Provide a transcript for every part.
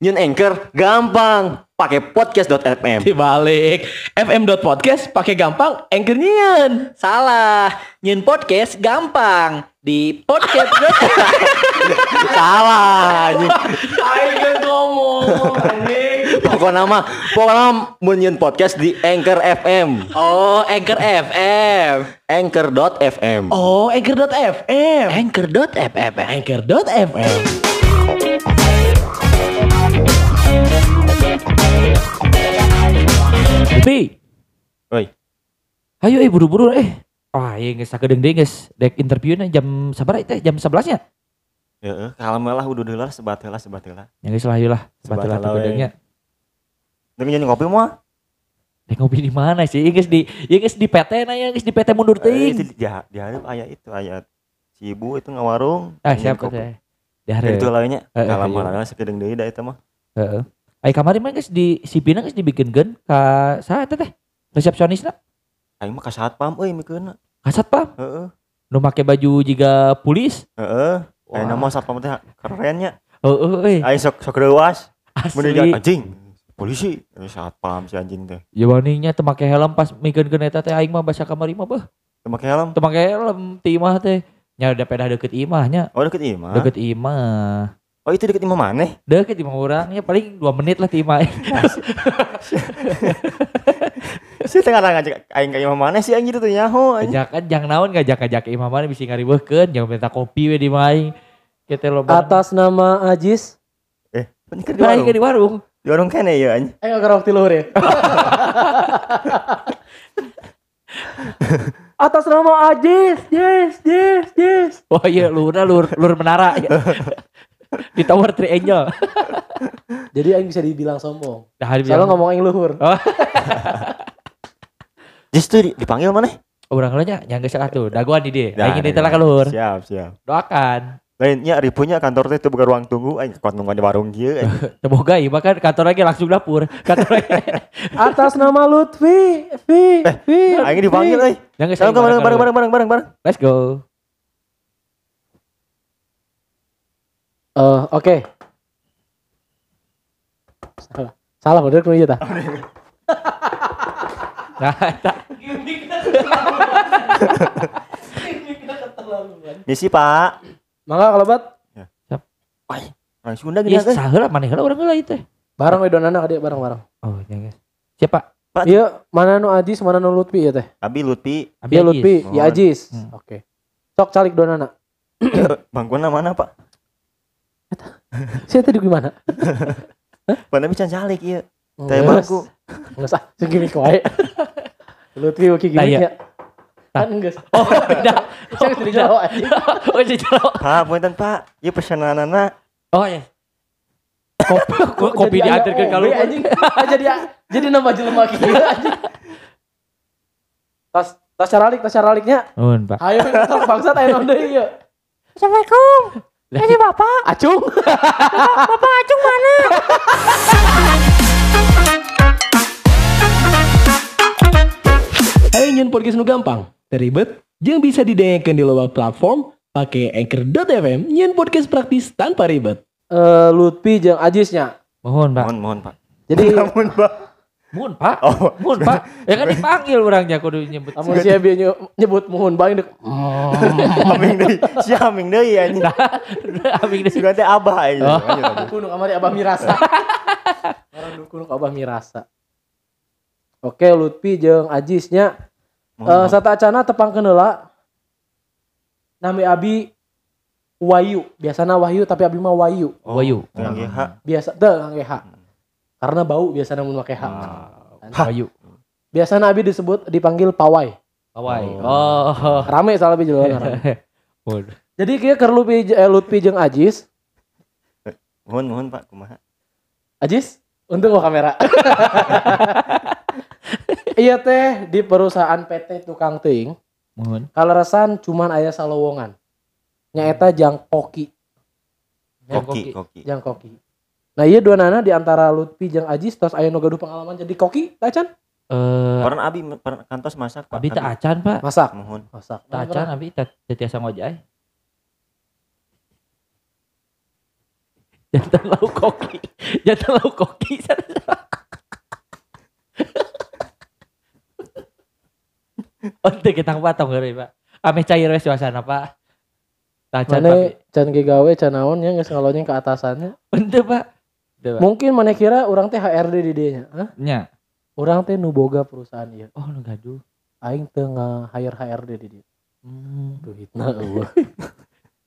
Nyun Anchor gampang, pakai podcast.fm. Dibalik fm.podcast pakai gampang anchor nyian. Salah, nyun podcast gampang di podcast Salah. anjing. Ayo ngomong anjing. Pokoknya mah, pokoknya mun nyun podcast di Anchor FM. Oh, Anchor FM. Anchor.fm. Oh, anchor.fm. Anchor.fm. Anchor.fm. Tapi, Oi. ayo eh buru-buru eh. Wah, iya geus sakedeung deui geus dek interviewnya jam sabar teh jam 11 nya. Heeh, kalem lah udah heula sebat heula sebat heula. Ya geus lah ayo lah. Sebat heula sakedeungnya. Tapi nyun ngopi mah. Dek ngopi di mana sih? Iya geus di iya geus di PT na ya geus di PT mundur Eh, teuing. itu di, di hareup aya itu aya si ibu itu ngawarung. Ah, siapa kopi. teh? Di Dari itu hareup. lainnya. Eh, eh, Kalem iya. lah sakedeung deui da eta mah. Heeh. Ai kamari mah geus di sipina geus dibikinkeun ka saha eta teh? Resepsionisna? Aing mah ka satpam euy mikeunna. Kasat pam? Heeh. Nu make baju jiga pulis? Heeh. Ayeuna Wah. mah satpam teh kerennya. Heeh euy. Aing sok sok. Mun Asli. anjing. Polisi, Eh, satpam si anjing teh. Ya waningnya teu make helm pas mikeunkeun eta teh aing mah basa kamari mah beuh. Teu make helm. Teu make helm ti imah teh. Nya udah pedah deket imahnya. Oh deket imah. Deket imah. Oh itu deket imah maneh. Deket imah orangnya paling 2 menit lah ti imah. Si tengah ngajak aing ka imah maneh sih anjing itu nyaho anjing. Ajakan jang naon ngajak-ngajak imah mana bisa ngaribeuhkeun jangan minta kopi we di maing. Kita lo Atas nama Ajis. Eh, ini kan di Nah, warung. di warung. Di warung kene ya anjing. Eh nggak waktu luhur ya. Atas nama Ajis, yes, yes, yes. Oh iya, lurna lur lur menara. ya. di Tower Three Angel. Jadi Aing bisa dibilang sombong. Nah, Soalnya ngomong Aing luhur. Tuh di- dipanggil maneh. orang lah nya nyangga sak atuh. Dagoan di dia. Ini dah, telah dah. keluar. Siap, siap. Doakan. Lainnya ripunya kantor teh itu bukan ruang tunggu aing kuat nungguan di warung kieu anjing. Semoga ieu kan kantor lagi langsung dapur. Kantor lagi. Atas nama Lutfi, Fi, Fi. Aing dipanggil euy. Nyangga Salam bareng bareng bareng bareng bareng bareng. Let's go. Eh, oke. Salah. Salah bener kudu ta. Nah. Misi Pak. Mangga kalau bat Orang Sunda Iya, gini teh. saheula maneh heula urang heula itu. bareng we donana ka dieu bareng-bareng. Oh, nyangga. Siapa? Iya, mana nu Ajis, mana nu Lutfi ya teh? Abi Lutfi. Abi Iya Ajis. Lutfi, ya. Ajis. Hmm. Oke. Sok calik donana. Bangkuan mana Pak? Saya tadi gimana? Mana bisa calik ieu. Nggak Teh bangku. Nggak usah, segini wae. Lutfi oke Nah, gimana iya. ya? Kan enggak. Oh, beda. Saya tadi Jawa anjing. Oh, jadi jalo. Pak, punten Pak. Ieu pesananana Oh, ya. Kopi, kopi diantarkan OB, kalau anjing. Ah, jadi jadi nambah jelema kieu anjing. Tas tas caralik, tas caraliknya. Nuhun, Pak. Ayo kita bangsat ayo deui ieu. Assalamualaikum. Ini Bapak. Acung. Bapak acung mana? Ayo nyun podcast nu gampang, teribet, jeung bisa didengarkan di luar platform pakai anchor.fm nyun podcast praktis tanpa ribet. Eh Lutfi jeung Ajisnya. Mohon, Pak. mohon mohon Pak. Jadi Mohon Pak. Mohon, Pak. Oh, Mohon, Pak. Ya kan dipanggil orangnya kudu nyebut. Amun si Abi nye- nyebut muhun bae dek. aming deui. Si aming deui anjing. Abing deh. Sugan teh abah lanjut. Kuno kamari Abah Mirasa. Orang dukun ke Abah Mirasa. Oke, Lutfi jeung Ajisnya. Eh mohon. sata acana tepangkeun heula. Nami Abi Wayu, biasana Wahyu tapi Abi mah Wayu. Oh, Wayu. Biasa teu ngangge H. Karena bau biasana mun make H. Wayu. Biasana Abi disebut dipanggil Pawai. Pawai. Oh. Rame salah. Mohon. Jadi kieu keur Lutfi eh, Lutfi jeung Ajis. Mohon mohon Pak, kumaha? Ajis, untung gua kamera. iya teh di perusahaan PT Tukang Ting, Mohon. kaleresan cuman aya salowongan. Nyaeta Jang Koki, koki. koki. Jang Koki. Nah iya dua nana di antara Lutfi jeung Ajis tos aya nu gaduh pengalaman jadi koki, tacan? Eh, Orang abi per- kantos masak Pak. abi tak acan, Pak. Masak, Mohon. masak. Tak acan abi tak tetiasa ngojay. Jantan lauk koki. Jantan lauk koki. Oh, itu kita patong hari, Pak. Ame cair wes suasana, Pak. Tacan, Pak. Can gawe can naon nya geus ngalonyeng ke atasannya. Ente, Pak. Pak. Mungkin mana kira orang teh HRD di dieu nya. Hah? Nya. Urang teh nu boga perusahaan ieu. Oh, nu gaduh. Aing teu nge-hire HRD di dieu. Hmm. Duitna eueuh.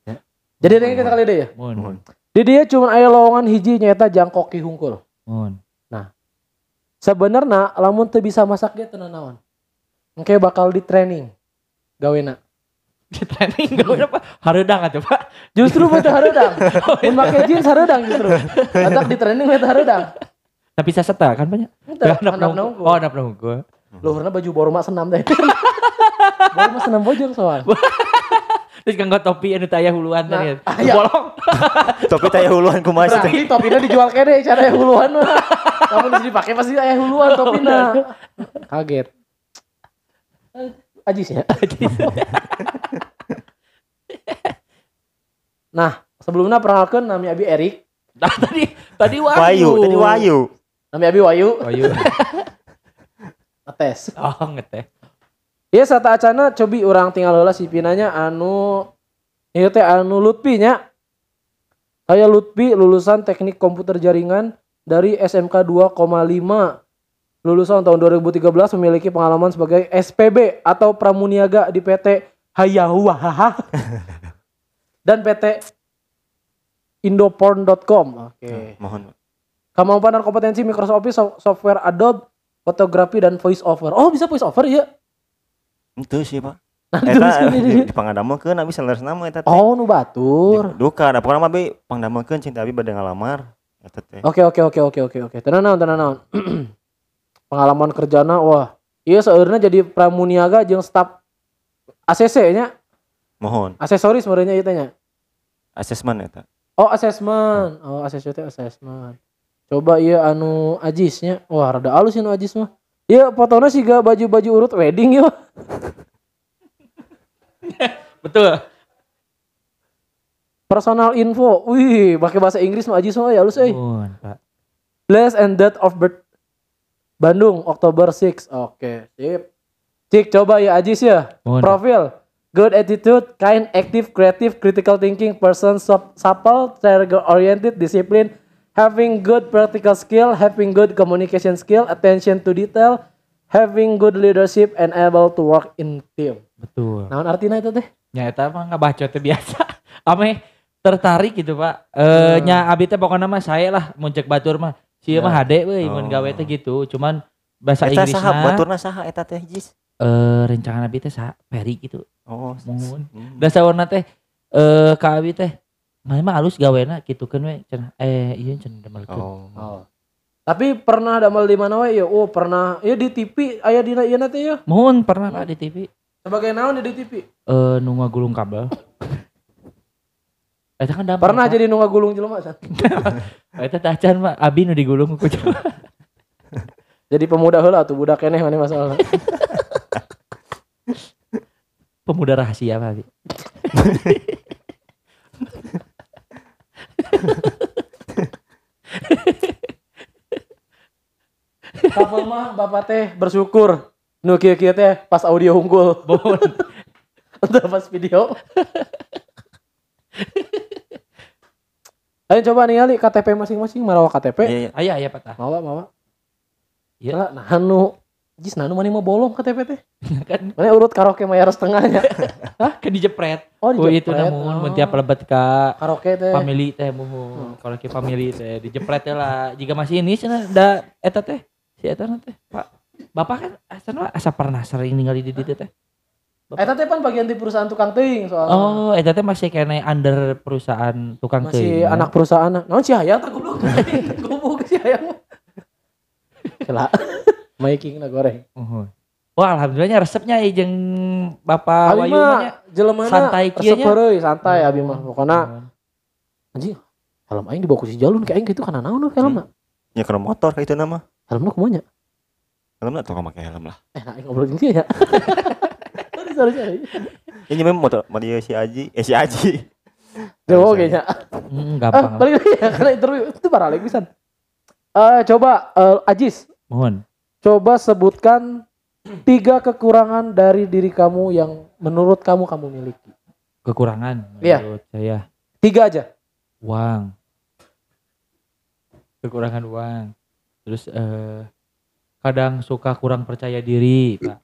Ya. Jadi yang kita kali deh ya. Mun. Mohon. Di dia cuma aya lowongan hiji nyata jangkoki hungkul. Mun. Sebenarnya lamun teu bisa masak dia tenan naon. Engke bakal di training gawena. Di training gak udah, Pak. Hareudang atuh, Pak. Justru beta hareudang. Mun make jeans hareudang justru. Atak di training beta hareudang. Tapi saya seta kan banyak. Handap handap nunggu. Oh, handap nunggu. Luhurna baju borma senam deh. borma senam bojong soal. Terus kanggo topi anu teh aya huluan Nah, tadi. aya. Bolong. Tapi tanya huluan kumaha sih teh. Berarti topinya dijual kene cara huluan mah. Di dipakai pasti aya huluan topina. Kaget. Ajis ya. nah, sebelumnya perkenalkan nami Abi Erik, Nah, tadi tadi Wahyu. Wayu, tadi Wayu. nami Abi Wayu, Wahyu. ngetes. Oh, ngeteh. Iya sata acana cobi orang tinggal heula si pinanya anu ieu teh anu Lutfi nya. Saya Lutfi lulusan Teknik Komputer Jaringan dari SMK 2,5. Lulusan tahun 2013 memiliki pengalaman sebagai SPB atau pramuniaga di PT Hayahuahaha dan PT Indoporn.com. Oke. Mohon. Kemampuan dan kompetensi Microsoft Office, so- software Adobe, fotografi dan voice over. Oh, bisa voice over ya? Itu sih, Pak. Tuliskeun Eta di di pangadamelkeun abi sales nama eta teh. Oh, nu batur. Duka, da pokona mah be pangdamelkeun cinta abi bade ngalamar. Eta teh. Oke oke oke oke oke oke. Tenan naon tenan naon. Pengalaman kerjana wah. Iya seueurna jadi pramuniaga jeung staf ACC nya, Mohon. aksesoris sebenarnya itu nya. Asesmen eta. Oh, assessment. Oh, ACC teh assessment. Coba iya anu Ajisnya. Wah, rada alus anu Ajis mah. Iya, fotona sih gak baju-baju urut wedding ya. Betul. Personal info. Wih, pakai bahasa Inggris mah Ajis mah ya halus euy. Mun, Pak. Place and date of birth. Bandung, Oktober 6. Oke, sip. Cik, coba ya Ajis ya. Mun. Profil. Good attitude, kind, active, creative, critical thinking, person, sup- supple, target oriented, discipline, having good practical skill, having good communication skill, attention to detail, having good leadership, and able to work in team. Betul. Naon artinya itu teh? Nya eta mah ngabacot teh biasa. Ame tertarik gitu, Pak. Eh Hmm. nya abi teh pokona mah saya lah muncak batur mah. Sieu mah hade euy mun Oh. gawe teh gitu. Cuman bahasa Eta Inggrisna saha baturna saha eta teh Jis? eh rencangan abi teh sa Peri gitu. Oh, Mohon. hmm. Da sawarna teh eh ka abi teh Mana mah alus gawena gitukeun we cenah. Eh iya cenah damelkeun. Oh. Oh. Tapi pernah damel di mana we ya? Oh, pernah. Ya di TV aya dina ieu teh ya. Mohon pernah Pak di TV. Sebagai naon di TV? Eh nu ngagulung kabel. Eta kan damel. Pernah jadi nu ngagulung jelema San? Eta teh acan mah abi nu digulung ku coba. Jadi pemuda heula tuh budak keneh mana masalah. Pemuda rahasia Pak abi. Kapal mah bapak teh bersyukur nu kieu-kieu teh pas audio unggul. Mohon. Untuk pas video. Ayo coba ningali KTP masing-masing marawa KTP. Iya, iya. Aya aya patah. Mawa mawa. Iya. Lah nah anu Jis nanu mana mau bolong KTP teh. kan Mana urut karaoke mayar setengahnya. kan dijepret. Oh, Oh itu dijepret. namun Oh. mun tiap lebet ka Karaoke teh. family teh muhun. Kalau ke family teh dijepret teh lah. Jika masih ini cenah da eta teh. Si eta teh. Pak Bapak kan asa asa pernah sering ningali di ditu teh. Eta teh pan bagian di perusahaan tukang teuing soalnya. Oh, eta teh masih kene under perusahaan tukang Masih teuing. anak perusahaan. Naon si Hayang tak goblok. Goblok si Hayang. Kela. Making na goreng. Muhun. Wah, alhamdulillahnya resepnya jeung Bapak Wayu mah mah nya. jelema santai kieu nya. Resep santai abi mah. Pokona Muhun. anjing helm aing dibawa ku si Jalun kayak aing gitu kana naon we helmna. Ya kana motor kayak itu nama. Helmna kumaha nya? Helm tuh make helm lah. Eh nah aing ngobrol gitu ya. Sorry sorry. Ini memang motor mau dia si Aji, eh si Aji. Jauh oke nya. Hmm, Ah, gampang. balik lagi ya karena interview itu parah lagi pisan. Eh coba eh, Ajis, Mohon. coba sebutkan tiga kekurangan dari diri kamu yang menurut kamu kamu miliki. Kekurangan Iya. menurut saya. Tiga aja. Uang. Kekurangan uang. Terus eh kadang suka kurang percaya diri, Pak.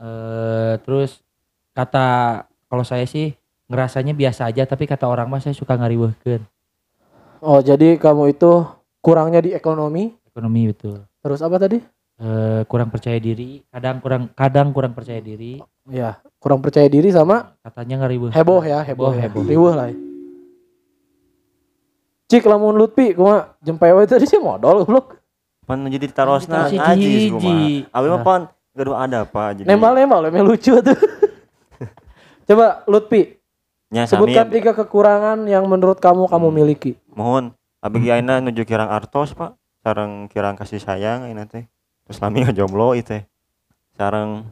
Eh terus kata kalau saya sih ngerasanya biasa aja tapi kata orang mah saya suka ngariweuhkeun Oh jadi kamu itu kurangnya di ekonomi. ekonomi betul. Terus apa tadi? Eh kurang percaya diri, kadang kurang kadang kurang percaya diri, Ya kurang percaya diri sama katanya ngariweuh. heboh ya heboh, ya. heboh. Riweuh lah. ya. Cik lamun Lutfi kumaha jempe we tadi sih modal goblok. Pan jadi tarosna kumaha. Abi mah pan gaduh ada apa jadi. Nembal-nembal emang lucu tuh. Coba Lutfi sami sebutkan tiga kekurangan yang menurut kamu kamu Hmm. miliki. mohon abi ge ayeuna nuju kirang artos Pak. Sareng kirang kasih sayang ayeuna teh. Terus lami jomblo ieu teh. Sareng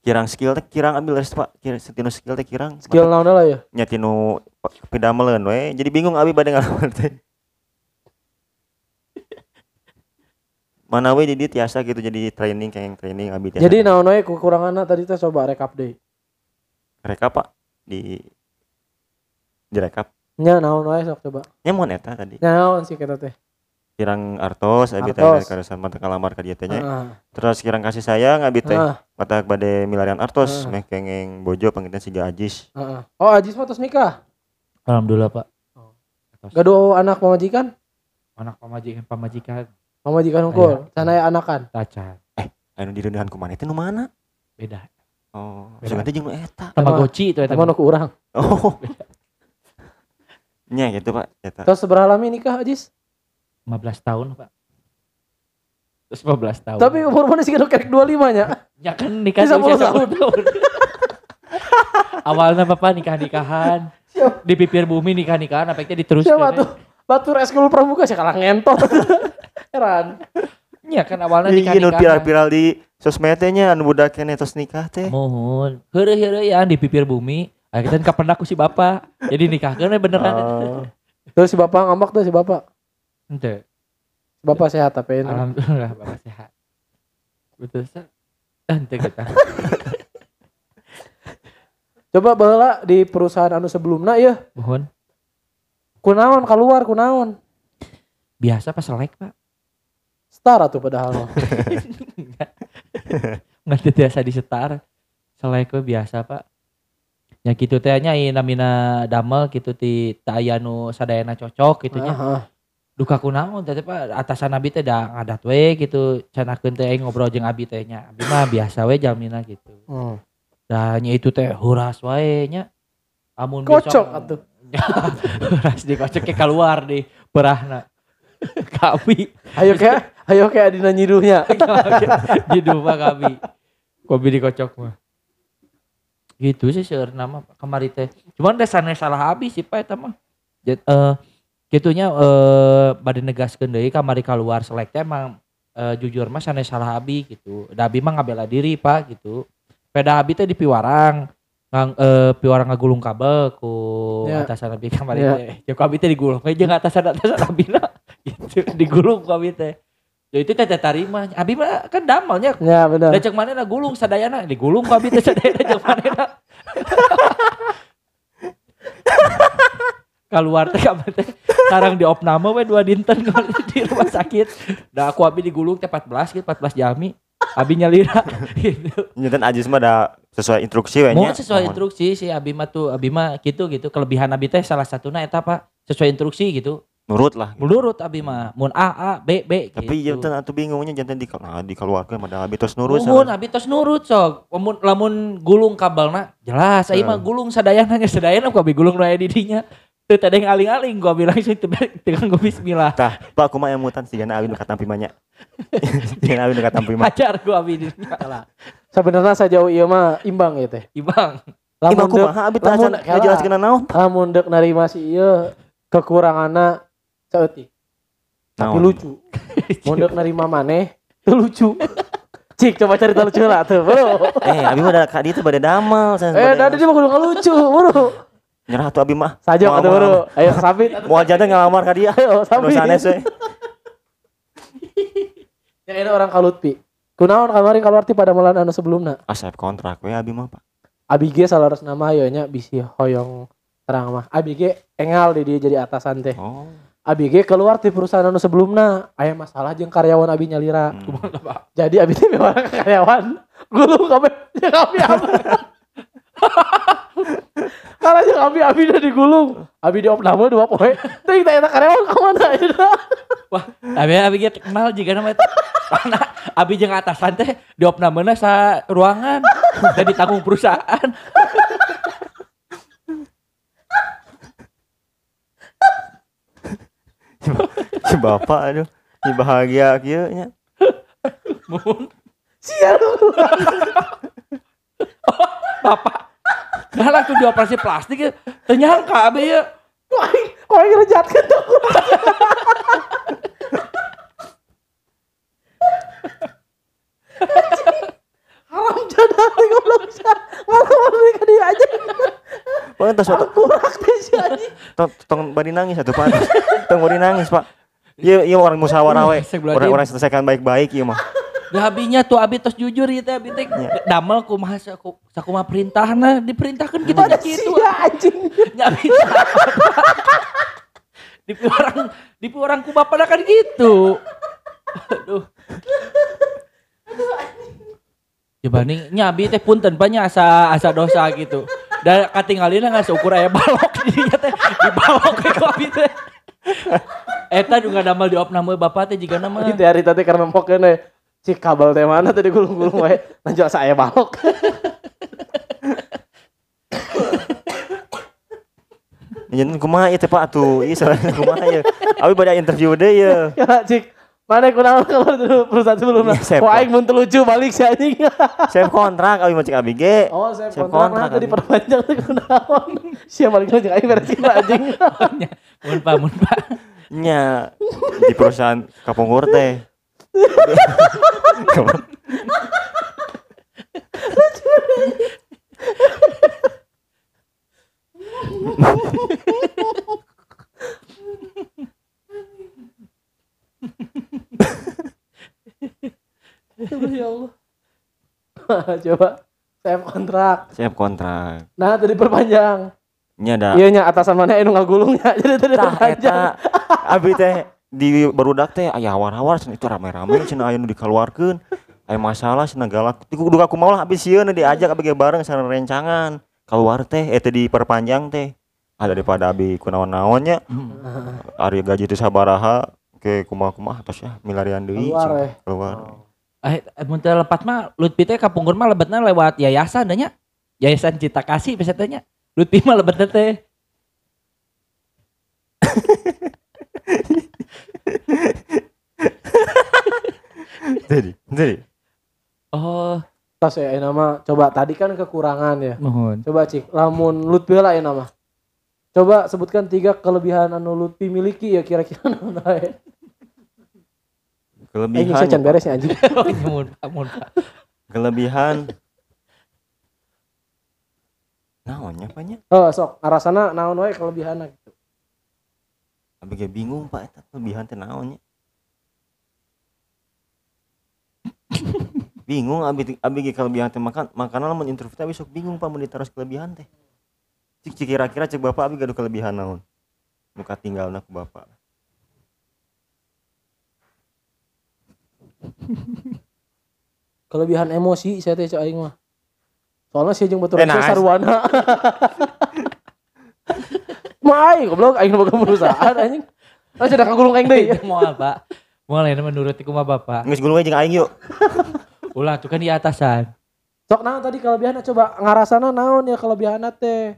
kirang skill teh kirang ambil les Pak. Kirang setinu skill teh kirang. Skill naon lah ya? nya tinu pidameleun we. Jadi bingung abi bade ngalaman teh. Mana we di dieu tiasa gitu jadi training kayak training abi tiasa. Jadi naon we kekuranganna tadi teh coba rekap deh. rekap Pak di direkap. Nya naon we sok coba. Nya mun eta tadi. Nya naon sih kita teh? kirang artos abi teh Artos. karusan mata kalamar ka dieu teh terus kirang kasih sayang abi teh Heeh, mata bade milarian artos meh kengeng bojo panggilan siga ajis heeh. Oh, Ajis mah tos nikah. Alhamdulillah, Pak. Oh. Gaduh anak pamajikan? Anak pamajikan pamajikan Pamajikan unggul. Sana ya anakan. tacan. anu direundehan ku maneh teh nu mana Beda. oh sebenarnya jeung nu eta Tamagotchi itu eta. Sama nu ku urang. oh nya gitu pak eta Terus seberapa lama nikah Ajis? 15 tahun, Pak. Terus 15 tahun. Tapi umur mana sih kerek 25 nya? ya kan nikah di usia 10 10 tahun. Awalnya Bapak nikah-nikahan. Di pipir bumi nikah-nikahan apa itu diteruskan. Siapa tuh? Batur eskul pramuka sih kalah ngentot. Heran. Ya kan awalnya Iya nu nikah-nikahan. viral-viral di sosmed teh nya anu budak kene tos nikah teh Mohon. Heureuh-heureuh ya di pipir bumi. Akhirnya kan kapan aku si Bapak. Jadi nikahkeun we beneran. Oh. Terus si bapak ngambak tuh si bapak. Ente. Si bapak sehat tapi. Alhamdulillah Bapak sehat. Betul, Sa. Ente kita. Coba baheula di perusahaan anu sebelumna ya. Mohon. Kunaon keluar kunaon. Biasa pas selek, Pak. Setara tuh padahal. nggak biasa disetar selek we biasa pak ya gitu teh nya ieu namina damel gitu ti teu aya nu sadayana cocok gitu nya Heeh. duka kunaon teh pak atasan abi teh da ngadat we gitu canakeun teh ngobrol jeung abi teh nya abi mah biasa we jamina gitu Hmm. da nya itu teh huras wae nya amun Kocok atuh. huras dikocok ke keluar di perahna kami Ayo kayak ayo kayak Adina nyiduhnya. di rumah kami kopi dikocok mah. Gitu sih seueur nama kemari teh. Cuman dasarnya salah habis sih pak eta mah. Jat, eh gitunya eh bade negaskeun deui kamari keluar selek teh emang eh, jujur mah sanes salah abi gitu. Da abi mah ngabela diri pak gitu. Peda abi teh di piwarang ngang eh, piwarang ngagulung kabel ku Ya. atasan abi kamari Ya. teh jeung ku abi teh digulung we jeung atasan atasan abina gitu digulung ku abi teh Ya itu teh tarima. Abi mah kan damelnya. Ya benar. Da cek manehna gulung sadayana digulung ku abi teh sadayana cek manehna. Keluar teh kamar teh sekarang di opname we dua dinten di rumah sakit. Da aku abi digulung teh 14 gitu 14 jami. Abi nyalira gitu. nyetan ajis mah da sesuai instruksi we nya sesuai instruksi si Abi mah tuh Abi mah gitu gitu kelebihan Abi teh salah satunya eta Pak sesuai instruksi gitu. nurut lah Menurut Abi mah mun A A B B tapi gitu. jantan atuh bingungnya jantan di nah, dikeluarkeun mah abi tos nurut sana. abi tos nurut sok. Lamun lamun gulung kabelna jelas aing mah gulung sadayana nya sadayana ku abi gulung nu aya di. Teu teh yang aling-aling gua bilang sih dengan gua bismillah. tah pak kumaha emutan sigana abi nu katampi mah nya sigana abi nu katampi mah Hajar gua abi di dinya lah. Sebenarnya sejauh ieu mah imbang ya teh. Ibang. Imah Lamun dek, kumaha abi teh lamun- acan ngajelaskeun naon lamun dek narima si ieu kekuranganna saeutik. Tapi lucu. Mun dek narima maneh teu lucu. Cik coba cari tahu lucu lah tuh, bro. eh abi mah da ka dieu teh bade damel sana Eh, tadi dia mah kudu lucu, bro. Nyerah tuh abi mah Saja mau- baru. Ayo sabit. mau aja teh ngalamar ka dia Ayo anu sabit. sanes we Yang ini orang kalutpi. Kunaon kamari keluar ti pada malan anu sebelumna. asep kontrak we abi mah pak Abi ge salaras nama ayo nya bisi hoyong terang mah. Abi ge engal di dia jadi atasan teh. oh Abi ge keluar ti perusahaan anu sebelumna. Aya masalah jeung karyawan abi nyalira. Hmm. Jadi abi teh memang karyawan. Gulung kabeh jeung abi Kalau jeung abi abi udah digulung. Abi di opname dua poe. Teuing teh eta karyawan ka mana ayeuna? Wah, abi abi ge kenal jika nama itu. Karena abi jeung atasan teh diopnameuna sa ruangan dan ditanggung perusahaan. si bapak aduh si bahagia kieu nya Mun Sial. Nah langsung dioperasi plastik ya. Ternyangka abi ya. Wah, kok yang ngerejatkeun tuh. Haram jadah teh goblok bisa. Ngalamar deui ka dia aja. Pokoknya tos tos Kurak teh si anjing. tong tong bari nangis atuh pak tong bari nangis pak Iya, iya orang musyawarah we. Orang orang selesaikan baik-baik iya mah. Da abinya tuh abi tos jujur ieu teh abi teh damel kumaha saku sakumaha perintahna diperintahkan gitu nya gitu. Sia anjing. Nya bisa. Di orang di orang ku bapak kan gitu. Aduh. Ya banding nyabi teh punten banyak asa asa dosa gitu. Dan katinggalina nggak seukur aya balok dinya teh di balok ke abi teh. Eta juga damel di opname bapak teh jika nama. Itu hari tadi karena pokoknya nih si kabel teh mana tadi gulung-gulung wae lanjut saya balok. Jangan kumaha ieu teh Pak atuh. Ieu salahna kumaha ya. Abi pada interview deh ya. Ya cik mana kunaon kalau dulu perusahaan sebelumnya. Iya, Sep. Wah aing mun teu lucu balik si anjing. Saya kontrak abi mah cek abi ge. Oh, saya kontrak kontrak, tadi perpanjang teh kunaon. Sia balik lagi aing beresin anjing. Mun pak mun pak. Nya di perusahaan Kapungkur teh. Ya Allah. Coba saya kontrak. Saya kontrak. Nah tadi perpanjang. Nya da. Iya nya atasan mana anu ngagulungnya jadi tadi perpanjang. eta abi teh di barudak teh aya hawar-hawar cenah itu rame-rame cenah aya nu dikeluarkeun. Aya masalah cenah galak. Kudu aku mau lah abis sieun diajak abi ge bareng sareng rencangan. Keluar teh eta diperpanjang teh. Ada daripada abi kunaon-naonnya. Ari gaji teh sabaraha ke kumaha-kumaha tos ya milarian deui. Keluar, eh. Keluar. Eh, mun teu lepat mah Lutfi teh kapungkur mah lebetna lewat yayasan nya. Yayasan Cita Kasih biasa teh nya. Lutfi mah lebetna teh. Jadi, jadi. Oh, Tas ya nama coba tadi kan kekurangan ya. mohon. Coba cik, lamun Lutfi lah ya nama. Coba sebutkan tiga kelebihan anu Lutfi miliki ya kira-kira wae. Eh Kelebihan. nyiksa can beres ya anjing. Oh, mohon pak, mohon pak. Kelebihan. Naonnya apa nya? Oh sok arasana naon wae kelebihanna Abi ge bingung Pak eta kelebihan teh naonnya. bingung abi abi kelebihan teh makan makanan lamun interview teh abi sok bingung Pak mun ditaros kelebihan teh. Cik cik kira-kira cek Bapak abi gaduh kelebihan naon? Muka tinggalna ku Bapak. Kelebihan emosi saya teh aing mah. Soalnya sih jeung naas. sarwana. Mah aing goblok aing boga perusahaan anjing. Ah sudah kagulung aing deui. Mau apa? Mau lain menurut iku mah bapak. Geus gulung jeung aing yuk. Ulah tuh kan di atasan. Sok naon tadi kelebihanna coba ngarasana naon ya kelebihanna teh?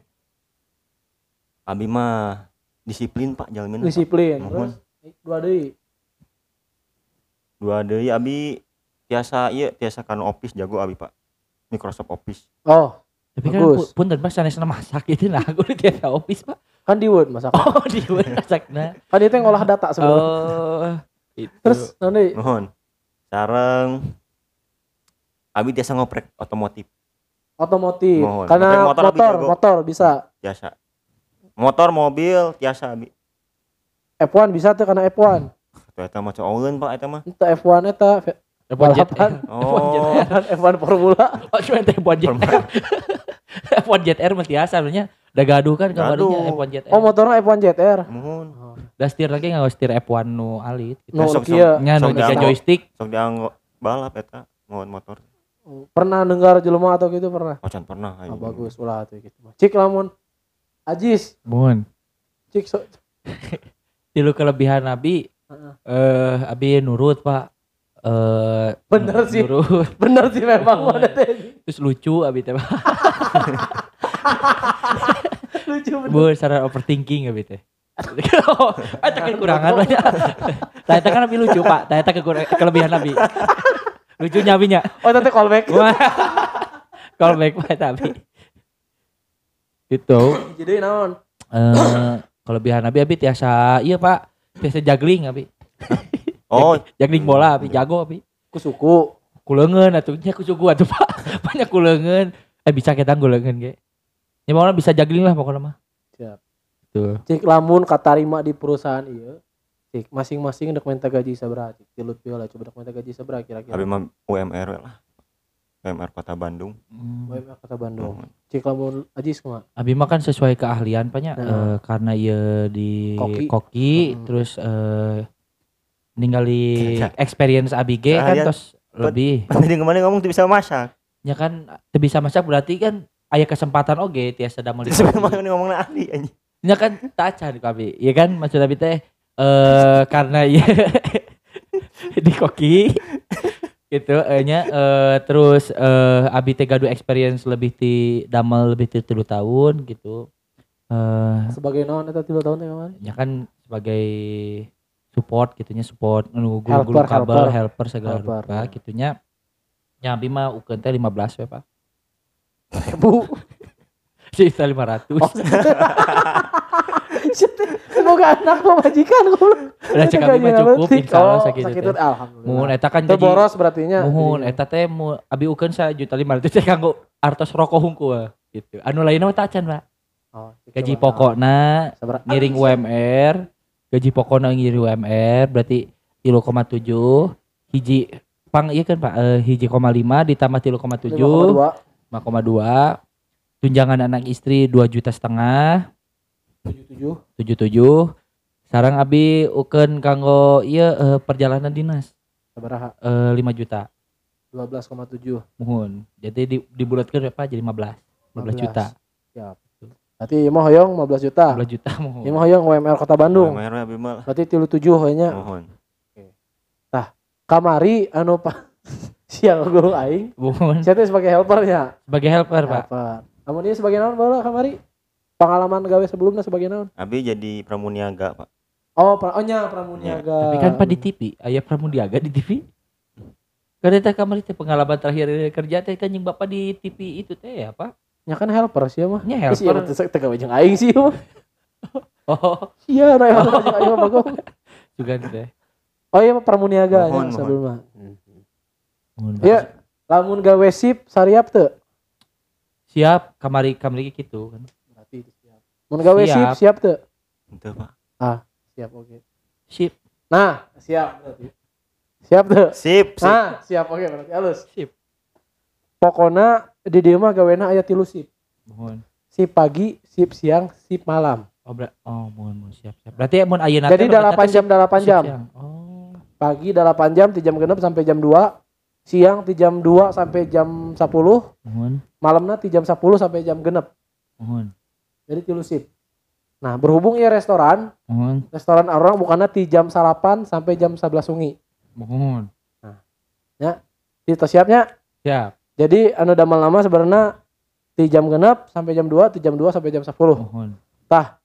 Abi mah disiplin Pak jalmin. Disiplin. Mohon. Terus dua deui. Dua deui abi tiasa ieu tiasa kan office jago abi Pak. Microsoft Office. Oh, Tapi kan Bagus. pu- punten pas sanes masak itu nah aku di tiada office pak. Kan di Word masak. Oh di masakna. Kan itu yang ngolah data sebenarnya. Oh. Itu. Terus naon deui? Mohon. Sareng Abi tiasa ngoprek otomotif Otomotif. Mohon. Karena Motor motor, motor, jago. bisa. biasa. motor mobil tiasa abi F1 bisa tuh karena F1 Tuh, eta mah cowok pak eta mah itu F1 eta fe- F1 Jet balapan. Air. oh F1 Formula Oh, cuma teh F1 Jet Air. F1 Jet Air mesti asa sebenarnya. Udah gaduh kan kabarnya Gaduh. F1 Jet Air. oh motornya F1 ZR mohon Da setir lagi nggak setir F1 nu alit gitu. no sok- kieu Nya nu joystick. sok dianggo balap eta mohon motor pernah dengar jelema atau gitu pernah macan pernah ah, bagus ulah tuh gitu cik lamun Ajis Mohon. cik so, Tilu kelebihan Abi Heeh. eh Abi nurut, Pak. Eh Bener sih. Nurut. bener sih memang mana teh Terus lucu Abi teh. Lucu bener Bu, secara overthinking Abi teh. Oh, eta kekurangan banyak. Tah eta kan Abi lucu, Pak. Tah eta kekur- kelebihan Abi. Lucunya Abi nya. oh tante callback. Callback Pak eta Abi. Itu jadi naon eh kelebihan Abi Abi tiasa iya Pak. Tiasa juggling Abi. Oh Juggling bola Abi jago Abi. ku suku kulengen atuh nya ku suku atuh Pak. Banyak kulengen. Eh bisa kita kulengen ge. Ya pokoknya bisa juggling lah pokoknya mah. Siap. Tuh. cik lamun katarima di perusahaan iya cik masing-masing dek minta gaji sabaraha cik tilut lah coba dek minta gaji sabaraha kira-kira abi mah UMR we lah UMR Kota Bandung WMR kota Bandung Mohon. cik lamun Ajis kumaha Abi mah kan sesuai keahlian Pak nya Nah. Eh, karena ieu di Koki. koki, Hmm. terus eh ninggali Ya. experience Abi ge kan terus lebih tadi kemarin ngomong tuh bisa masak ya kan teu bisa masak berarti kan aya kesempatan oge tiasa damel sebenarnya ngomong ahli anjing Ya kan tacan Abi. Ya kan maksud Abi teh eh karena ya di koki gitu eh, nya eh, terus eh Abi teh gaduh experience lebih ti damel lebih ti 3 tahun gitu. Eh sebagai naon eta tilu tahun teh kemarin ya kan sebagai support gitunya support nu Helper, kabel helper. helper segala Helper, rupa ya. gitunya. Ya Abi mah ukeun teh 15 we Pak. bu Sisa 500. Oh, semoga anak pemajikan goblok Udah cek Abi mah cukup insyaallah sakitu sakitu teh. alhamdulillah Mun eta kan jadi boros berarti nya Muhun jadinya. eta teh mu abi ukeun sa juta lima ratus teh kanggo artos rokok hungkul gitu. Anu lainnya mah tacan, Pak. Oh, Gaji Sabaraha? ngiring UMR, gaji pokokna ngiring UMR berarti 3,7 hiji pang iya kan Pak? Eh, hiji koma lima ditambah 3,7 5,2, 5,2 tunjangan anak istri 2 juta setengah. 77 77 sarang abi ukeun kanggo ieu eh, perjalanan dinas. Sabaraha. Eh, 5 juta. 12,7 Mohon. Jadi di, dibulatkan berapa? Jadi 15. 15 juta. Berarti mah hoyong 15 juta. 15 juta mohon. mah hoyong UMR Kota Bandung. UMR we abi mah berarti tilu tujuh hoyongnya mohon. Kamari anu pak sial guru aing. Mohon. saya sebagai helpernya Sebagai helper, Pak. helper. Kamu ini sebagai naon baru kamari? Pengalaman gawe sebelumnya sebagai naon? Abi jadi pramuniaga pak. Oh pra oh nya pramuniaga. Tapi kan Pak di TV, aya pramudiaga di TV. Karena teh kamari teh pengalaman terakhir kerja teh kan yang Bapak di TV itu teh ya, Pak. Nya kan helper sih mah Nya Terus iya helper. teu teu gawe jeung aing sih mah Oh, iya nah yang jeung aing mah bagus juga teh. oh iya mah pramuniaga Mohon, mohon. sebelumnya Mohon. Iya. lamun gawe sip sariap teu Siap kamari kamari gitu kan. berarti siap mun gawe Siap. sip siap teu itu pak siap oke Sip. nah siap berarti siap teu sip sip Nah, siap oke berarti halus. Sip. Pokoknya di dia mah gawena aya tilu sip. Mohon. Sip pagi, sip siang, sip malam. Oh, ber- oh mohon, mohon siap, siap. Berarti mun ayeuna Jadi teh berarti 8 teh jam sip- 8 sip jam. siang. Oh. Pagi 8 jam di jam genep sampai jam 2. Siang di jam 2 sampai jam 10. Mohon, Malamnya di jam 10 sampai jam genep. mohon. Jadi tilu sip. Nah, berhubung ya restoran, Mohon, restoran orang bukannya di jam salapan sampai jam 11 sungi. mohon. Itu siapnya. Siap. Jadi anu damel lama sebenarnya di jam genep sampai jam 2, di jam 2 sampai jam 10. Mohon.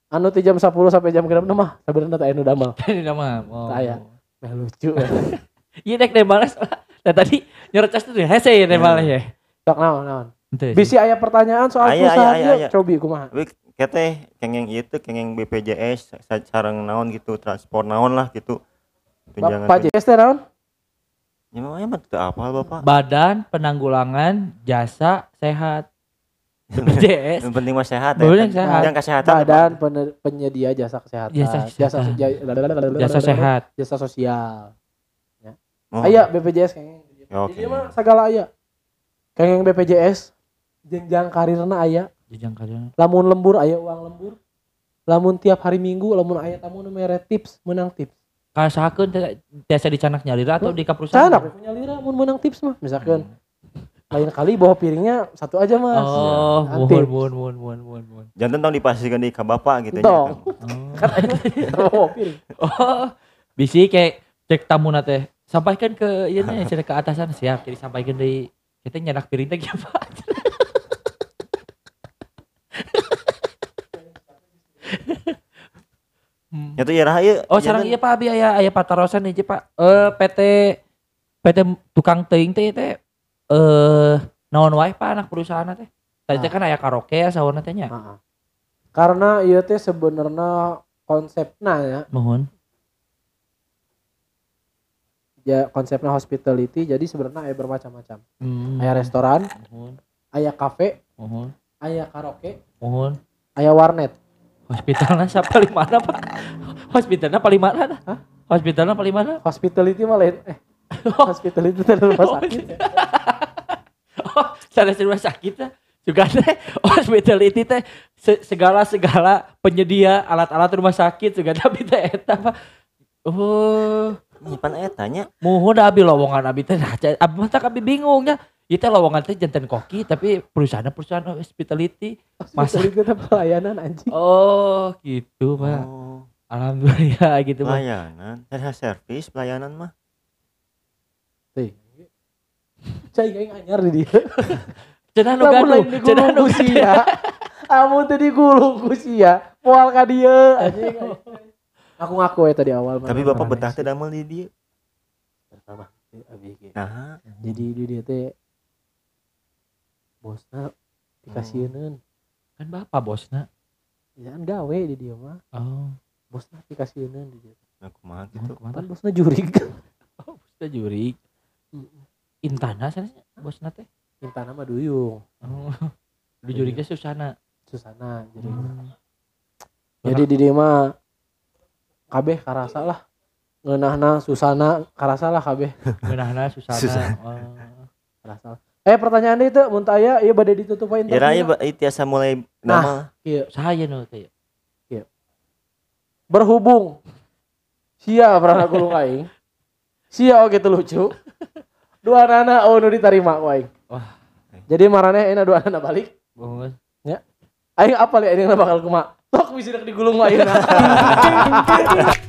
Anu di jam 10 sampai jam genep mah sebenarnya tak anu damel. Ini nama. Oh. Saya. Nah, lucu. Iya dek balas. Nah tadi nyerocas tuh hese ya dek balas ya. Sok naon naon. Bisi aya pertanyaan soal Aya, perusahaan aya, yuk. aya. Cobi kumaha. Kete kengeng itu kengeng BPJS sa- sareng naon gitu transport naon lah gitu tunjangan Pak JS teh naon? Ya mah emang teu apal bapak Badan Penanggulangan Jasa Sehat. BPJS. Yang penting mah sehat ya. sehat. Yang kesehatan Badan Pene- penyedia jasa kesehatan. Jasa jasa Jasa sehat. Jasa sosial. Oh, Aya BPJS kayaknya. ya, Oke. Jadi mah segala aya. Kayak BPJS jenjang karirna aya. Jenjang karir. Lamun lembur aya uang lembur. Lamun tiap hari Minggu lamun aya tamu nu mere tips, menang tips. Kasakeun teh biasa dicanak nyalira atau di ka perusahaan? Canak punya lira mun menang tips mah. Misalkan lain kali bawa piringnya satu aja Mas. Oh, Nah, mohon mohon mohon mohon mohon mohon. Jangan tong dipastikan di ke bapak gitu ya. Oh. Kan bawa piring. Oh, bisi kayak cek tamu teh sampaikan ke ieu nya cenah ke atasan siap jadi sampaikan deui kita nyedak piring teh apa Hmm. Ya tuh ya ieu. Oh, sarang iya Pak Abi aya aya patarosan hiji Pak. Eh PT PT tukang teuing teh teh eh naon wae Pak anak perusahaan teh. Tadi teh kan aya karaoke ya sawana teh nya. Heeh. Karena ieu teh sebenarnya konsepna ya, Mohon. ya konsepnya hospitality jadi sebenarnya aya bermacam-macam. Hmm. Aya restoran, Mohon. aya kafe, Mohon. aya karaoke, Mohon. aya warnet. Hospitalnya siapa paling mana Pak? Hospitalnya paling mana? dah? Hah? Hospitalnya paling mana? Hospitality mah lain eh hospitality itu rumah Oh, sakit. ya. Oh, sana rumah sakit teh. Juga teh hospitality teh se- segala segala penyedia alat-alat rumah sakit juga tapi teh eta Pak. Oh, Nyimpan eta nya. mohon da abi lowongan abi teh nah, abi mah tak abi bingung nya. Itu lowongan teh jantan koki tapi perusahaan perusahaan hospitality. Masa- Hospitality itu pelayanan anjing. Oh, gitu Pak. Oh, Alhamdulillah gitu Pak. pelayanan. Ada servis pelayanan mah. Teh. Cai aing anyar di dia. Cenah nu gaduh, cenah nu sia. Amun teh digulung ku sia. Moal ka dieu anjing. Aku ngaku ya tadi awal. Tapi bapak betah teh damel di dieu. Pertama, ge. Nah, Jadi di dia teh bosna dikasieun. kan bapak bosna. Ya kan gawe di dia mah. Oh, Bosna dikasieun di dia. aku mah gitu. gitu. Kan bosna jurig. Oh, bosna juri. Intana sana bosna teh. Mintana mah duyung. Oh. Di juri ke Susana. Susana jadi. Hmm. Jadi di dia mah kabeh karasa lah. Ngeunahna Susana karasa lah kabeh. Geunahna Susana. Susana. Oh. Karasa. Eh pertanyaan itu mun teu aya ieu bade ditutup poin Ya ieu tiasa mulai nama. Saya nu teh. berhubung sia pernah gulung aing sia oge teu lucu dua nana oh nu ditarima ku aing Wah. jadi marane enak dua nana balik Bos. aing apa lihat ini bakal kumaha tok bisa digulung aing